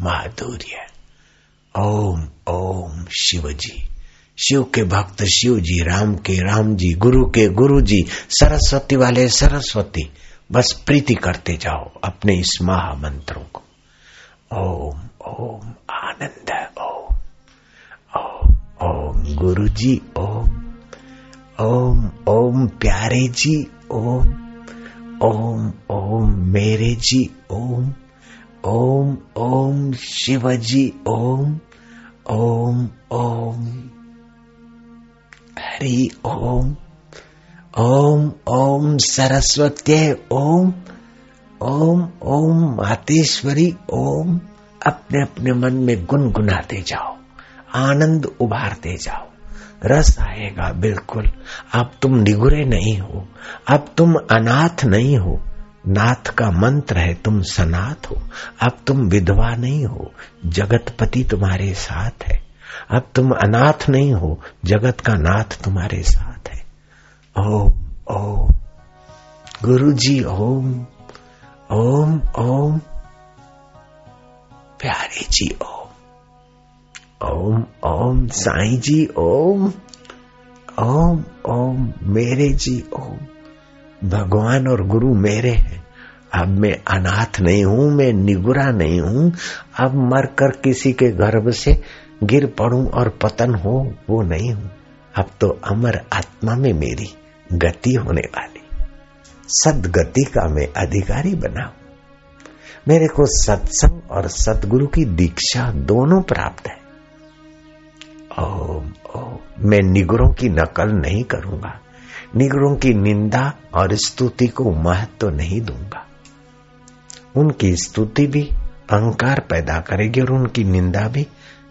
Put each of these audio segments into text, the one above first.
माधुर्य। ओम ओम शिव जी शिव के भक्त शिव जी राम के राम जी गुरु के गुरु जी सरस्वती वाले सरस्वती, बस प्रीति करते जाओ अपने इस महामंत्रों को। ओम ओम आनंद, ओम ओम ओम गुरु जी ओम ओम ओम प्यारे जी, ओम ओम ओम मेरे जी, ओम ओम ओम शिवजी, ओम ओम ओम। हरि ओम ओम ओम सरस्वती ओम ओम ओम मातेश्वरी ओम। अपने अपने मन में गुनगुनाते जाओ, आनंद उभारते जाओ। रस आएगा बिल्कुल। अब तुम निगुरे नहीं हो, अब तुम अनाथ नहीं हो। नाथ का मंत्र है, तुम सनाथ हो। अब तुम विधवा नहीं हो, जगतपति तुम्हारे साथ है। अब तुम अनाथ नहीं हो, जगत का नाथ तुम्हारे साथ है। ओम ओम। गुरु जी ओम ओम ओम। प्यारे जी, ओम। ओम ओम। साईं जी, ओम। ओम ओम। मेरे जी, ओम। भगवान और गुरु मेरे हैं। अब मैं अनाथ नहीं हूँ, मैं निगुरा नहीं हूँ। अब मरकर किसी के गर्भ से गिर पड़ूं और पतन हो, वो नहीं हूँ। अब तो अमर आत्मा में मेरी गति होने वाली। सदगति का मैं अधिकारी बना मेरे को सत्संग और सदगुरु की दीक्षा दोनों प्राप्त है। ओम ओम, मैं निगुरों की नकल नहीं करूँगा। निगुरों की निंदा और स्तुति को महत्व तो नहीं दूँगा। उनकी स्तुति भी अहंकार पैदा करेगी और उनकी निंदा भी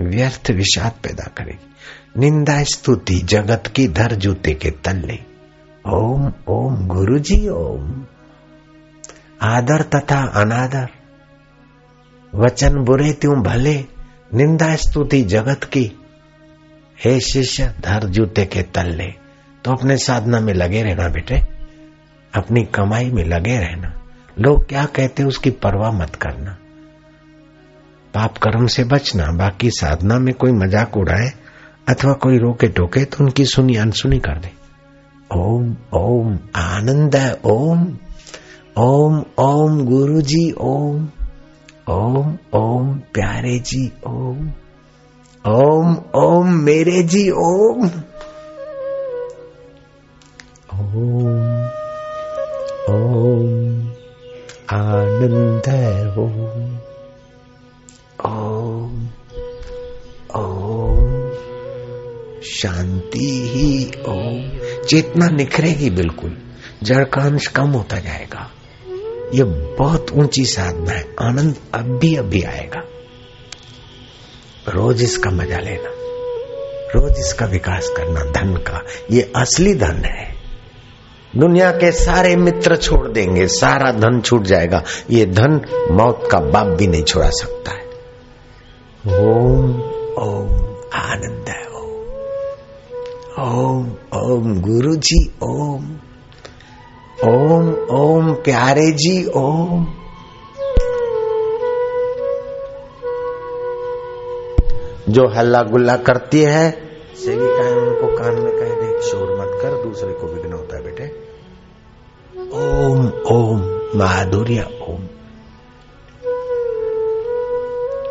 व्यर्थ विषाद पैदा करेगी। निंदा स्तुति जगत की धर जूते के तल्ले। ओम ओम गुरु जी ओम। आदर तथा अनादर। वचन बुरे त्यों भले, निंदा स्तुति जगत की। हे शिष्य, धर जूते के तल्ले। तो अपने साधना में लगे रहना बेटे। अपनी कमाई में लगे रहना। लोग क्या कहते उसकी परवाह मत करना। पाप कर्म से बचना, बाकी साधना में कोई मज़ाक उड़ाए अथवा कोई रोके टोके तो उनकी सुनी अनसुनी कर दे। ओम ओम, आनंद ओम। ओम ओम गुरु जी ओम। ओम ओम, प्यारे जी, ओम। ओम ओम, मेरे जी, ओम। ओम ओम आनंद ओम ओम ओम शांति ही ओम चेतना निखरेगी बिल्कुल जड़ का अंश कम होता जाएगा। ये बहुत ऊँची साधना है। आनंद अब भी अभी आएगा। रोज इसका मज़ा लेना। रोज इसका विकास करना धन का। ये असली धन है। दुनिया के सारे मित्र छोड़ देंगे, सारा धन छूट जाएगा। ये धन मौत का बाप भी नहीं छोड़ा सकता है। ओम ओम आनंद है, ओम। ओम ओम गुरु जी ओम। ओम ओम प्यारे जी, ओम। जो हल्ला गुल्ला करती है सेविकाएँ उनको कान में कह दे, शोर मत कर, दूसरे को विघ्न होता है बेटे। ओम ओम, माधुर्य, ओम।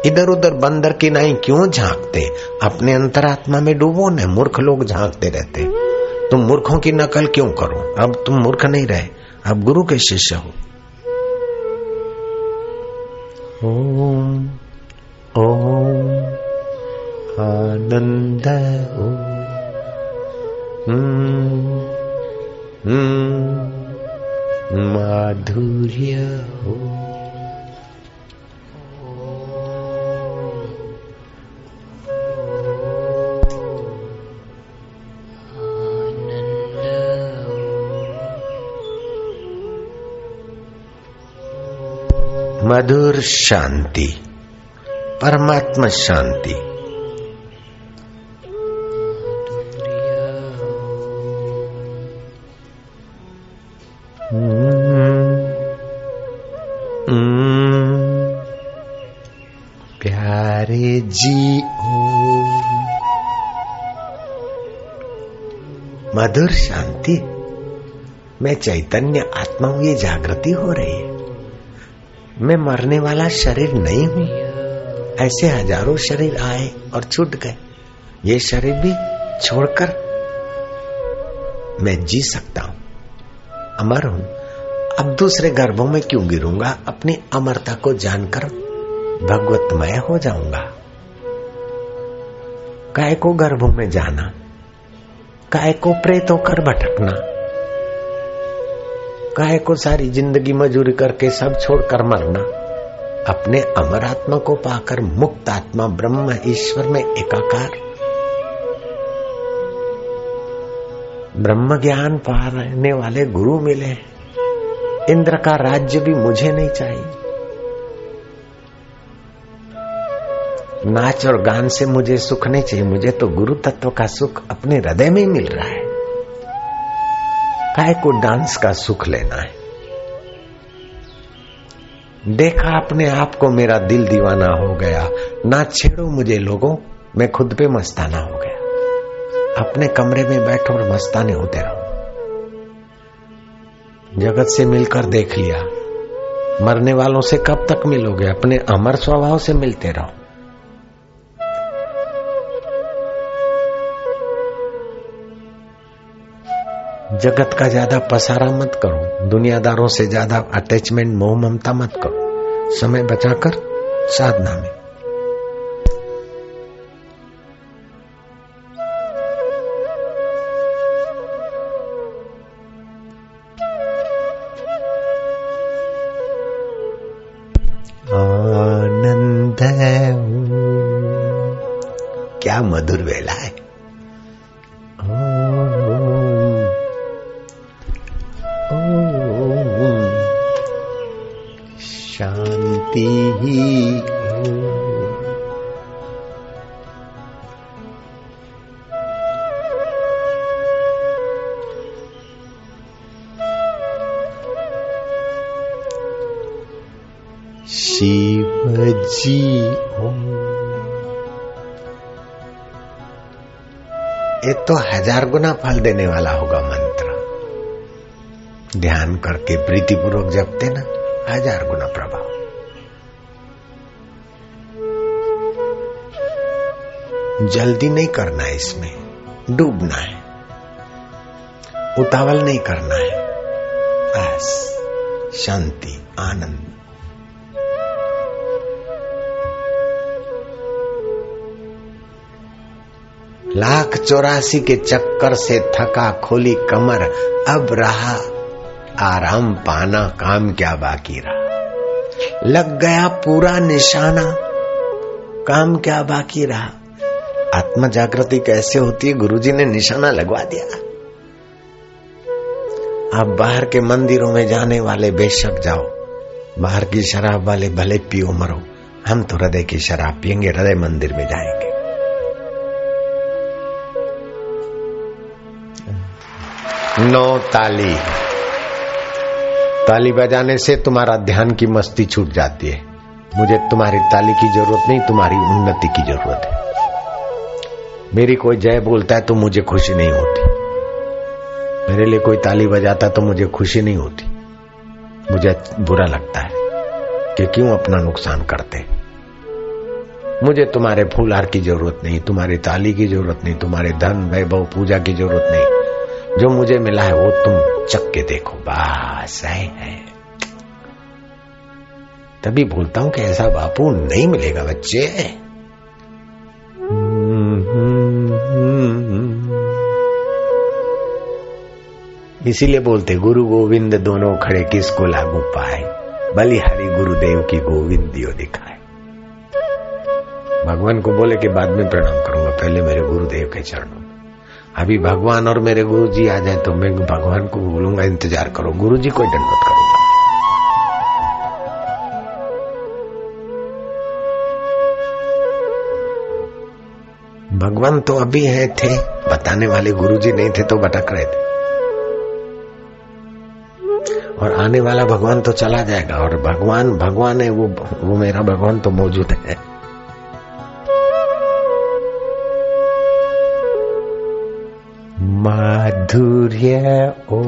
इधर उधर बंदर की नहीं क्यों झांकते? अपने अंतरात्मा में डूबो न, मूर्ख लोग झांकते रहते। तुम मूर्खों की नकल क्यों करो? अब तुम मूर्ख नहीं रहे, अब गुरु के शिष्य हो। ओम ओम, आनंद हो। माधुर्य हो मधुर शांति परमात्मा शांति प्यारे जी ओ मधुर शांति। मैं चैतन्य आत्मा हूँ, ये जागृति हो रही है। मैं मरने वाला शरीर नहीं हूँ। ऐसे हज़ारों शरीर आए और छूट गए। ये शरीर भी छोड़कर मैं जी सकता हूँ। अमर हूँ। अब दूसरे गर्भों में क्यों गिरूँगा? अपनी अमरता को जानकर भगवतमय हो जाऊँगा। काय को गर्भों में जाना, काय को प्रेत होकर भटकना, काय को सारी ज़िंदगी मजूरी करके सब छोड़कर मरना, अपने अमर आत्मा को पाकर मुक्त आत्मा ब्रह्म ईश्वर में एकाकार। ब्रह्म ज्ञान पाने वाले गुरु मिले, इंद्र का राज्य भी मुझे नहीं चाहिए। नाच और गान से मुझे सुख नहीं चाहिए। मुझे तो गुरु तत्व का सुख अपने हृदय में ही मिल रहा है। काय को डांस का सुख लेना है? देखा अपने आप को मेरा दिल दीवाना हो गया। ना छेड़ो मुझे लोगों, मैं खुद पे मस्ताना हो गया। अपने कमरे में बैठो और मस्ताने होते रहो। जगत से मिलकर देख लिया। मरने वालों से कब तक मिलोगे? अपने अमर स्वभाव से मिलते रहो। जगत का ज़्यादा पसारा मत करो। दुनियादारों से ज़्यादा अटैचमेंट मोह, ममता मत करो। समय बचाकर साधना में। आनंद क्या मधुर वेला है। जी ओम ये तो हज़ार गुना फल देने वाला होगा मंत्र। ध्यान करके प्रीतिपूर्वक जपते ना, हज़ार गुना प्रभाव। जल्दी नहीं करना है इसमें, डूबना है। उतावल नहीं करना है। बस, शांति, आनंद। लाख चौरासी के चक्कर से थका खोली कमर, अब रहा आराम पाना काम क्या बाकी रहा? लग गया पूरा निशाना, काम क्या बाकी रहा? आत्म जागृति कैसे होती है? गुरुजी ने निशाना लगवा दिया। आप बाहर के मंदिरों में जाने वाले बेशक जाओ, बाहर की शराब वाले भले पियो मरो, हम तो हृदय की शराब पियेंगे, हृदय मंदिर में जाएँगे। नो ताली। ताली बजाने से तुम्हारा ध्यान की मस्ती छूट जाती है। मुझे तुम्हारी ताली की ज़रूरत नहीं, तुम्हारी उन्नति की ज़रूरत है। मेरी कोई जय बोलता है तो मुझे खुशी नहीं होती। मेरे लिए कोई ताली बजाता तो मुझे खुशी नहीं होती। मुझे बुरा लगता है कि क्यों अपना नुकसान करते मुझे तुम्हारे फूल हार की ज़रूरत नहीं, तुम्हारी ताली की ज़रूरत नहीं, तुम्हारे धन, वैभव, पूजा की ज़रूरत नहीं। जो मुझे मिला है वो तुम चक के देखो। बस है, है। तभी बोलता हूँ कि ऐसा बापू नहीं मिलेगा बच्चे। इसीलिए बोलते गुरु गोविंद दोनों खड़े किसको लागू पाए? बलिहारी गुरुदेव की गोविंदियो दिखाए। भगवान को बोले कि बाद में प्रणाम करूँगा पहले मेरे गुरुदेव के चरणों में। अभी भगवान और मेरे गुरु जी आ जाए तो मैं भगवान को बोलूँगा, इंतज़ार करो गुरु जी को दंडवत करूँगा भगवान तो अभी है, थे, बताने वाले गुरु जी नहीं थे तो भटक रहे थे। और आने वाला भगवान तो चला जाएगा, और भगवान भगवान है, वो वो मेरा भगवान तो मौजूद है। माधुर्य ओ।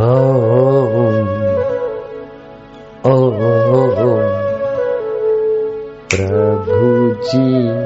ओ ओ प्रभु जी